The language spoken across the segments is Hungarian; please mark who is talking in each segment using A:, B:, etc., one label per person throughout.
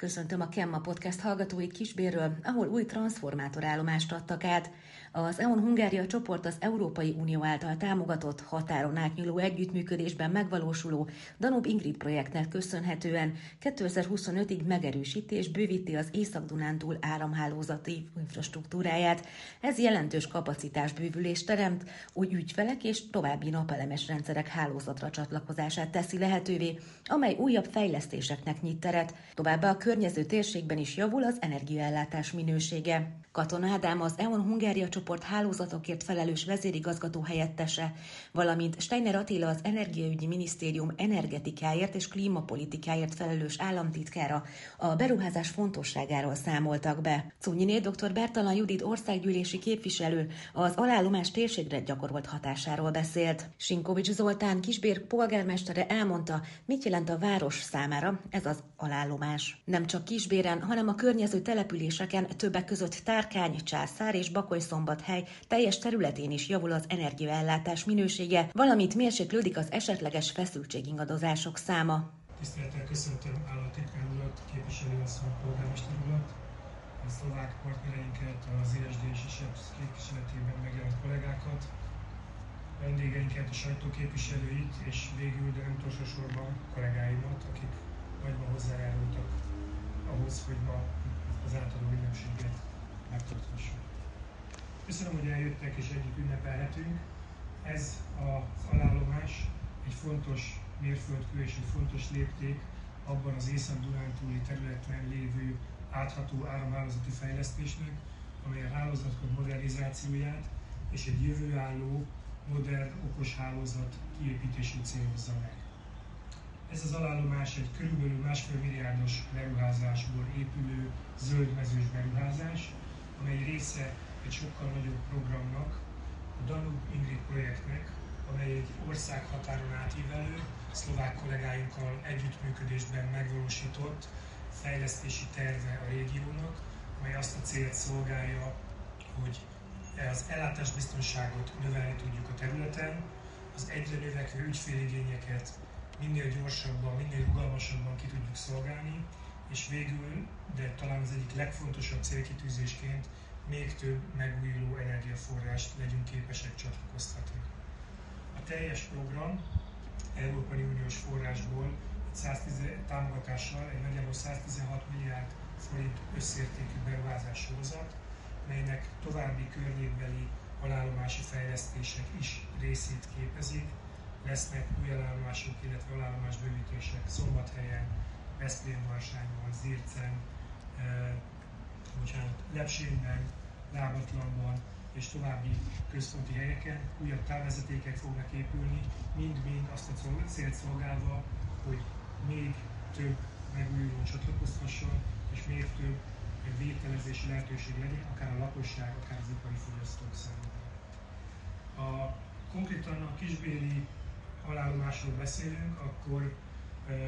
A: Köszöntöm a Kemma Podcast hallgatóit Kisbérről, ahol új transformátorállomást adtak át. Az EON Hungária csoport az Európai Unió által támogatott határon átnyúló együttműködésben megvalósuló Danub Ingrid projektnek köszönhetően 2025-ig megerősíti és bővíti az Észak-Dunántúl áramhálózati infrastruktúráját. Ez jelentős kapacitásbővülést teremt, új ügyfelek és további napelemes rendszerek hálózatra csatlakozását teszi lehetővé, amely újabb fejlesztéseknek nyit teret. Továbbá a környező térségben is javul az energiaellátás minősége. Katona Ádám az EON Hungária csoport hálózatokért felelős vezérigazgató helyettese, valamint Steiner Attila az Energiaügyi Minisztérium energetikáért és klímapolitikáért felelős államtitkára a beruházás fontosságáról számoltak be. Cunyiné dr. Bertalan Judit országgyűlési képviselő az alállomás térségre gyakorolt hatásáról beszélt. Sinkovics Zoltán Kisbér polgármestere elmondta, mit jelent a város számára ez az alállomás. Nem csak Kisbéren, hanem a környező településeken többek között Tárkány, Császár és Bakoly hely teljes területén is javul az energiaellátás minősége, valamint mérséklődik az esetleges feszültségingadozások száma.
B: Tisztelettel köszöntöm állatitkár urat, képviselőasszony, polgármester urat, a szlovák partnereinket, az ESD és ISEPS képviseletében megjelent kollégákat, vendégeinket, a sajtóképviselőit, és végül, de nem utolsó sorban kollégáimat, akik nagyban hozzájárultak ahhoz, hogy ma az átadó ünnepséget megtarthassuk. Köszönöm, hogy eljöttek és együtt ünnepelhetünk. Ez az alállomás egy fontos mérföldkő és egy fontos lépték abban az észak-dunántúli területen lévő átható áramhálózati fejlesztésnek, amely a hálózatok modernizációját és egy jövőálló, modern, okos hálózat kiépítését célozza meg. Ez az alállomás egy körülbelül másfél milliárdos beruházásból épülő zöldmezős beruházás, amely része egy sokkal nagyobb programnak, a Danub Ingrid projektnek, amely egy országhatáron átívelő, szlovák kollégáinkkal együttműködésben megvalósított fejlesztési terve a régiónak, amely azt a célt szolgálja, hogy az ellátásbiztonságot növelni tudjuk a területen, az egyre növekvő ügyféligényeket minél gyorsabban, minél rugalmasabban ki tudjuk szolgálni, és végül, de talán az egyik legfontosabb célkitűzésként még több megújuló energiaforrást legyünk képesek csatlakoztatni. A teljes program Európai Uniós forrásból 110, támogatással egy nagyjából 116 milliárd forint összértékű beruházás sorozat, melynek további környékbeli alállomási fejlesztések is részét képezik. Lesznek új alállomások, illetve alállomás bővítések Szombathelyen, Veszprém, Varsányban, Zircen, eh, bocsánat, Lepsényben, Lábatlanban és további központi helyeken újabb távvezetékek fognak épülni, mind-mind azt a célt szolgálva, hogy még több megújuló csatlakozhasson, és még több vételezési lehetőség legyen, akár a lakosság, akár az ipari fogyasztók számára. A, konkrétan a kisbéli halállomásról beszélünk, akkor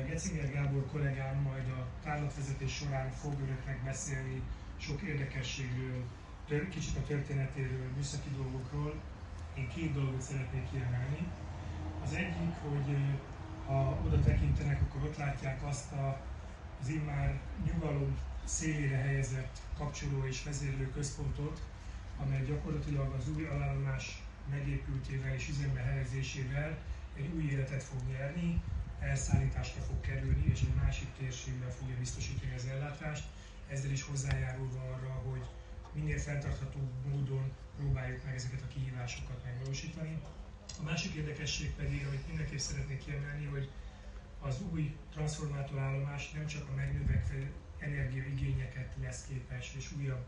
B: Getzinger Gábor kollégám majd a tárlatvezetés során fog önöknek beszélni sok érdekességről, kicsit a történetéről, műszaki dolgokról. Én két dolgot szeretnék kiemelni. Az egyik, hogy ha oda tekintenek, akkor ott látják azt a, az immár nyugalom szélére helyezett kapcsoló és vezérlő központot, amely gyakorlatilag az új alállomás megépültével és üzembe helyezésével egy új életet fog nyerni, elszállításra fog kerülni, és egy másik térségben fogja biztosítani az ellátást, ezzel is hogy minél fenntarthatóbb módon próbáljuk meg ezeket a kihívásokat megvalósítani. A másik érdekesség pedig, amit mindenképp szeretnék kiemelni, hogy az új transformátorállomás nem csak a megnövekvő energiaigényeket lesz képes, és újabb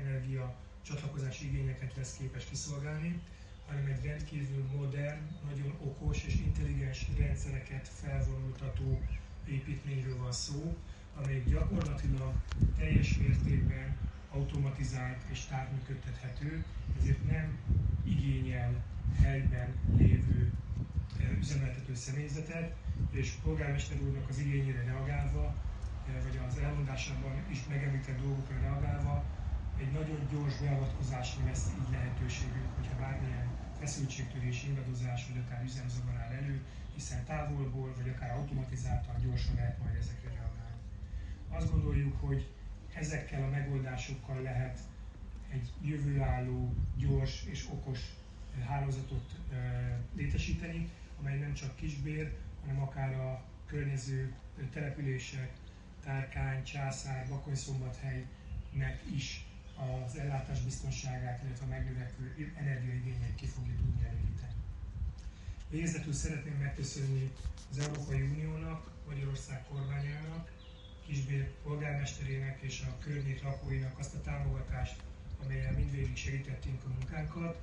B: energia csatlakozási igényeket lesz képes kiszolgálni, hanem egy rendkívül modern, nagyon okos és intelligens rendszereket felvonultató építményről van szó, amely gyakorlatilag teljes mértékben automatizált és távműködtethető, ezért nem igényel helyben lévő üzemeltető személyzetet, és polgármester úrnak az igényére reagálva, vagy az elmondásában is megemlített dolgokra reagálva, egy nagyon gyors beavatkozásra lesz így lehetőségünk, hogyha bármilyen feszültségtörés, ingadozás, vagy akár üzemzavar áll elő, hiszen távolból, vagy akár automatizáltan gyorsan lehet majd ezekre reagálni. Azt gondoljuk, hogy ezekkel a megoldásokkal lehet egy jövőálló, gyors és okos hálózatot létesíteni, amely nem csak Kisbér, hanem akár a környező települések, Tárkány, Császár, Bakonyszombathelynek is az ellátás biztonságát, illetve a megnövekvő energiaigényeit ki fogja tudni elégíteni. Végezetül szeretném megköszönni az Európai Uniónak, Magyarország kormányának, Kisbér polgármesterének és a környék lakóinak azt a támogatást, amelyen mindvégig segítettünk a munkánkat.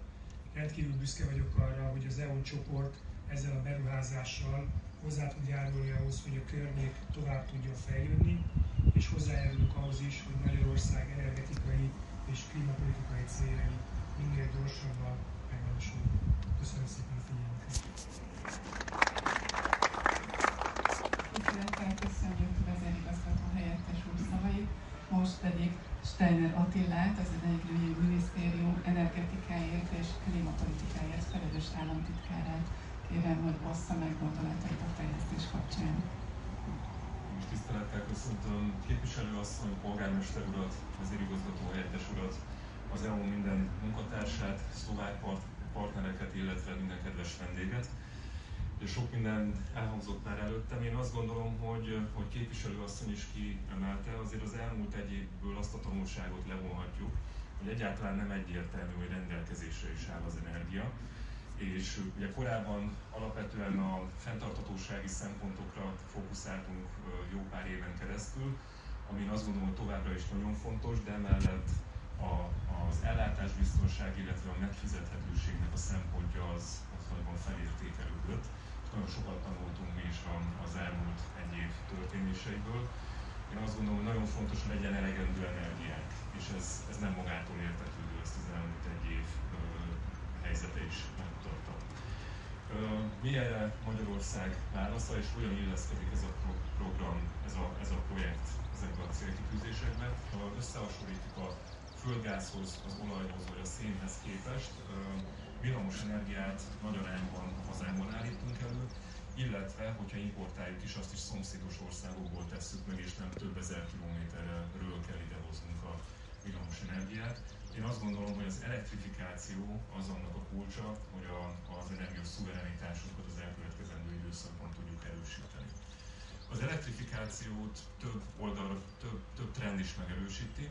B: Rendkívül büszke vagyok arra, hogy az EON csoport ezzel a beruházással hozzá tud járulni ahhoz, hogy a környék tovább tudjon fejlődni, és hozzájárulunk ahhoz is, hogy Magyarország energetikai és klímapolitikai céljai minél gyorsabban megvalósulnak. Köszönöm szépen a figyelmüket!
C: Tisztelettel köszönjük vezérigazgató helyettes úr szavait, most pedig Attilát, az Energiai Minisztérium energetikáért és klímapolitikáért felelős államtitkárát kérem, hogy ossza meg gondolatait a fejlesztés kapcsán.
D: Most tisztelettel köszöntöm képviselőasszony, polgármester urat, vezérigazgató helyettes urat, az EU minden munkatársát, szlovák part, partnereket, illetve minden kedves vendéget. És sok minden elhangzott már előttem. Én azt gondolom, hogy, hogy képviselőasszony is kiemelte, azért az elmúlt egy évből azt a tanulságot levonhatjuk, hogy egyáltalán nem egyértelmű, hogy rendelkezésre is áll az energia. És ugye korábban alapvetően a fenntartatósági szempontokra fókuszáltunk jó pár éven keresztül, ami azt gondolom, hogy továbbra is nagyon fontos, de emellett a, az ellátásbiztonság, illetve a megfizethetőségnek a szempontja az, az nagyban felértékelődött, nagyon sokat tanultunk mi is az elmúlt egy év történéseiből. Én azt gondolom, hogy nagyon fontos, hogy legyen elegendő energiánk, és ez, ez nem magától értetődő, ezt az elmúlt egy év helyzete is megmutatta. Mi erre Magyarország válasza, és hogyan illeszkedik ez a pro- program, ez a, ez a projekt ezekbe a célkitűzésekbe? Ha összehasonlítjuk a földgázhoz, az olajhoz vagy a szénhez képest, villamos energiát nagy arányban a hazánkban állítunk elő, illetve, hogyha importáljuk is, azt is szomszédos országokból tesszük meg, és nem több ezer kilométerről kell idehoznunk a villamos energiát. Én azt gondolom, hogy az elektrifikáció az annak a kulcsa, hogy a, az energia szuverenitásunkat az elkövetkezendő időszakban tudjuk erősíteni. Az elektrifikációt több oldal, több, több trend is megerősíti.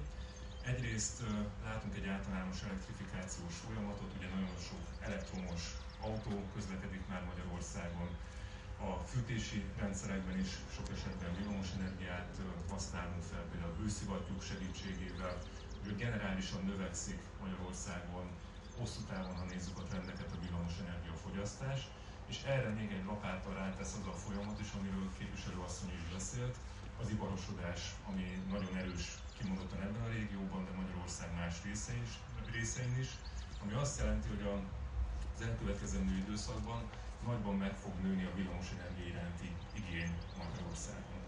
D: Egyrészt látunk egy általános elektrifikációs folyamatot, ugye nagyon sok elektromos autó közlekedik már Magyarországon, a fűtési rendszerekben is sok esetben villamos energiát használunk fel, például a hőszivattyúk segítségével, hogy generálisan növekszik Magyarországon, hosszú távon, ha nézzük a trendeket, a villamos energiafogyasztás, és erre még egy lapáttal rátesz az a folyamat is, amiről képviselőasszony is beszélt, az iparosodás, ami nagyon erős kimondottan ebben a régióban, de Magyarország más részein is, részein is ami azt jelenti, hogy az elkövetkezendő időszakban nagyban meg fog nőni a villamosenergia iránti igény Magyarországon.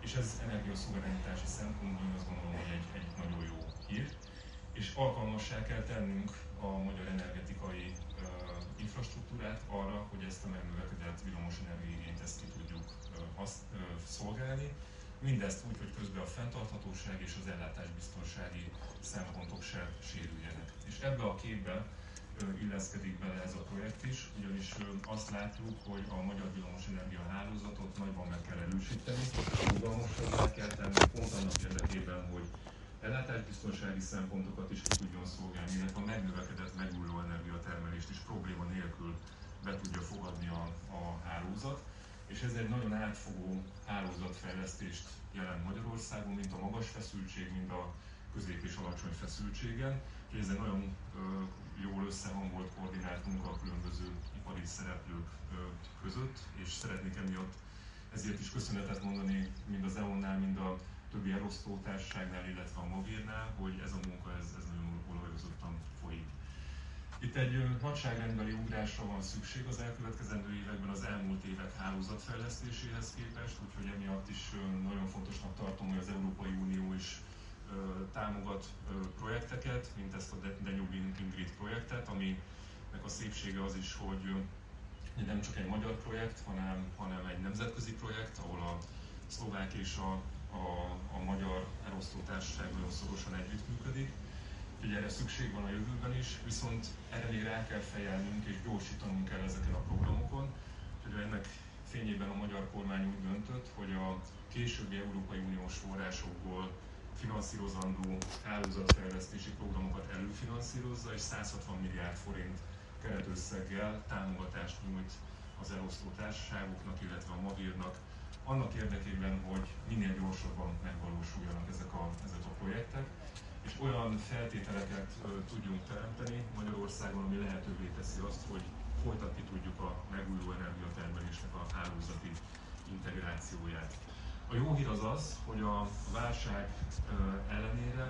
D: És ez energiaszuverenitási szempontból azt gondolom, hogy egy, egy nagyon jó hír, és alkalmassá kell tennünk a magyar energetikai uh, infrastruktúrát arra, hogy ezt a megnövekedett villamos energiaigényt ezt ki tudjuk uh, azt, uh, szolgálni. Mindezt úgy, hogy közben a fenntarthatóság és az ellátásbiztonsági szempontok se sérüljenek. És ebbe a képbe illeszkedik bele ez a projekt is, ugyanis azt látjuk, hogy a magyar villamosenergia hálózatot nagyban meg kell erősíteni, rugalmasabbá kell tenni, pont annak érdekében, hogy ellátásbiztonsági szempontokat is ki tudjon szolgálni, illetve a megnövekedett megújuló energiatermelést is probléma nélkül be tudja fogadni a, a hálózat. És ez egy nagyon átfogó hálózatfejlesztést jelent Magyarországon, mint a magas feszültség, mint a közép és alacsony feszültségen. Úgyhogy ez egy nagyon jól összehangolt, koordinált munka a különböző ipari szereplők között, és szeretnék emiatt ezért is köszönetet mondani mind az EON-nál, mind a többi elosztótársaságnál, illetve a Mogérnál, hogy ez a munka ez, ez nagyon. Itt egy nagyságrendbeli ugrásra van szükség az elkövetkezendő években az elmúlt évek hálózatfejlesztéséhez képest, úgyhogy emiatt is nagyon fontosnak tartom, hogy az Európai Unió is támogat projekteket, mint ezt a Danube Ingrid projektet, aminek a szépsége az is, hogy nem csak egy magyar projekt, hanem, hanem egy nemzetközi projekt, ahol a szlovák és a a a, magyar elosztótársaság nagyon szorosan együttműködik, Ugye erre szükség van a jövőben is, viszont még rá kell fejelnünk és gyorsítanunk kell ezeken a programokon. Hogy ennek fényében a magyar kormány úgy döntött, hogy a későbbi Európai Uniós forrásokból finanszírozandó hálózatfejlesztési programokat előfinanszírozza, és 160 milliárd forint keretösszeggel támogatást nyújt az elosztó társaságoknak, illetve a Magírnak, annak érdekében, hogy minél gyorsabban megvalósuljanak ezek a, ezek a projektek, és olyan feltételeket tudjunk teremteni Magyarországon, ami lehetővé teszi azt, hogy folytatni tudjuk a megújuló energiatermelésnek a hálózati integrációját. A jó hír az az, hogy a válság ellenére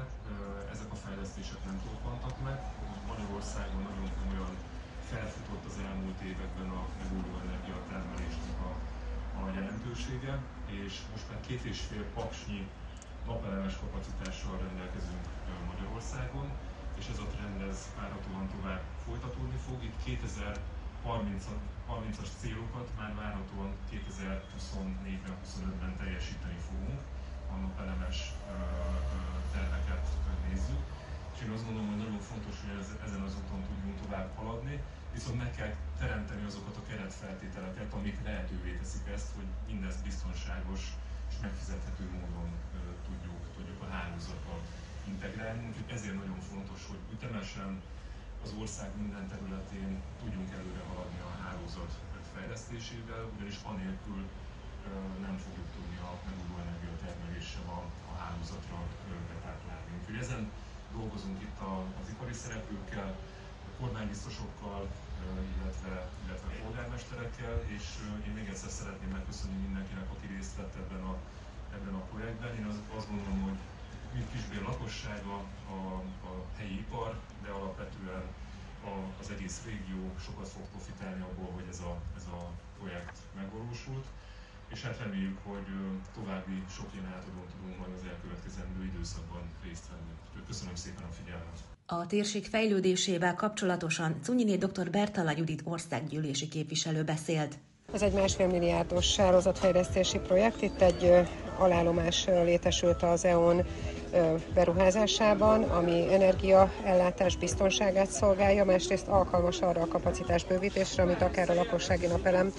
D: ezek a fejlesztések nem torpantak meg. Magyarországon nagyon komolyan felfutott az elmúlt években a megújuló energiatermelésnek a, a jelentősége, és most már két és fél paksnyi napelemes kapacitással rendelkezünk Magyarországon, és ez a trend ez várhatóan tovább folytatódni fog. Itt 2030-as célokat már várhatóan 2024-ben, 25-ben teljesíteni fogunk, a napelemes terveket nézzük. És én azt gondolom, hogy nagyon fontos, hogy ezen az úton tudjunk tovább haladni, viszont meg kell teremteni azokat a keretfeltételeket, amik lehetővé teszik ezt, hogy mindez biztonságos és megfizethető módon tudjuk, tudjuk a hálózatba integrálni. Úgyhogy ezért nagyon fontos, hogy ütemesen az ország minden területén tudjunk előre haladni a hálózat fejlesztésével, ugyanis anélkül nem fogjuk tudni a megújuló energiatermeléssel a, a hálózatra betáplálni. Úgyhogy ezen dolgozunk itt az ipari szereplőkkel, kormánybiztosokkal, illetve, illetve polgármesterekkel, és én még egyszer szeretném megköszönni mindenkinek, aki részt vett ebben a, ebben a projektben. Én az, azt gondolom, hogy mint Kisbér lakossága, a, a helyi ipar, de alapvetően a, az egész régió sokat fog profitálni abból, hogy ez a, ez a projekt megvalósult és hát reméljük, hogy további sok ilyen átadón tudunk majd az elkövetkezendő időszakban részt venni. Köszönöm szépen a figyelmet!
A: A térség fejlődésével kapcsolatosan Cunyiné dr. Bertala Judit országgyűlési képviselő beszélt.
E: Ez egy másfél milliárdos hálózatfejlesztési projekt. Itt egy alállomás létesült az EON beruházásában, ami energiaellátás biztonságát szolgálja, másrészt alkalmas arra a kapacitás bővítésre, amit akár a lakossági napelem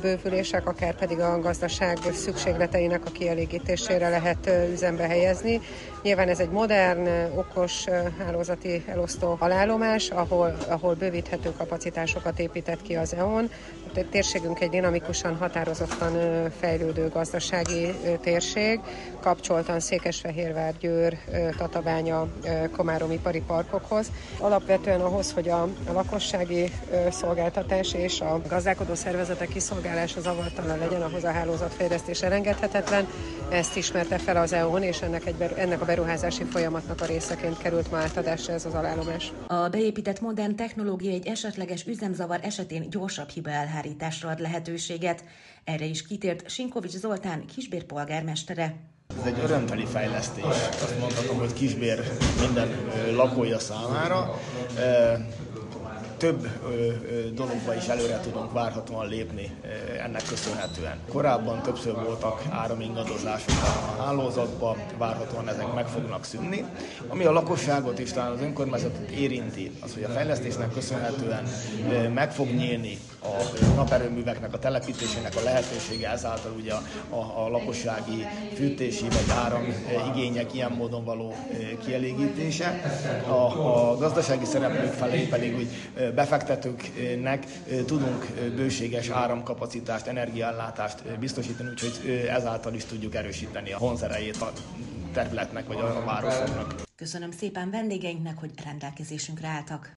E: bővülések, akár pedig a gazdaság szükségleteinek a kielégítésére lehet üzembe helyezni. Nyilván ez egy modern, okos hálózati elosztó alállomás, ahol, ahol bővíthető kapacitásokat épített ki az EON. A térségünk egy dinamikusan, határozottan fejlődő gazdasági térség, kapcsoltan Székesfehérvár, Győr, Tatabánya, Komárom ipari parkokhoz. Alapvetően ahhoz, hogy a, a lakossági szolgáltatás és a gazdálkodó szervezetek kiszolgálása zavartalan legyen, ahhoz a hálózatfejlesztés elengedhetetlen. Ezt ismerte fel az EON, és ennek, egy, ennek a beruházási folyamatnak a részeként került ma átadásra ez az alállomás.
A: A beépített modern technológia egy esetleges üzemzavar esetén gyorsabb hiba elhárításra ad lehetőséget. Erre is kitért Sinkovics Zoltán kisbér polgármestere.
F: Ez egy örömteli fejlesztés. Azt mondhatom, hogy kisbér minden lakója számára több dologba is előre tudunk várhatóan lépni ennek köszönhetően. Korábban többször voltak áramingadozások a hálózatban, várhatóan ezek meg fognak szűnni. Ami a lakosságot és talán az önkormányzatot érinti, az, hogy a fejlesztésnek köszönhetően meg fog nyílni a naperőműveknek a telepítésének a lehetősége, ezáltal ugye a, a, a lakossági fűtési vagy áram igények ilyen módon való kielégítése. A, a gazdasági szereplők felé pedig úgy befektetőknek tudunk bőséges áramkapacitást, energiállátást biztosítani, úgyhogy ezáltal is tudjuk erősíteni a honzerejét a területnek vagy a városoknak.
A: Köszönöm szépen vendégeinknek, hogy rendelkezésünkre álltak.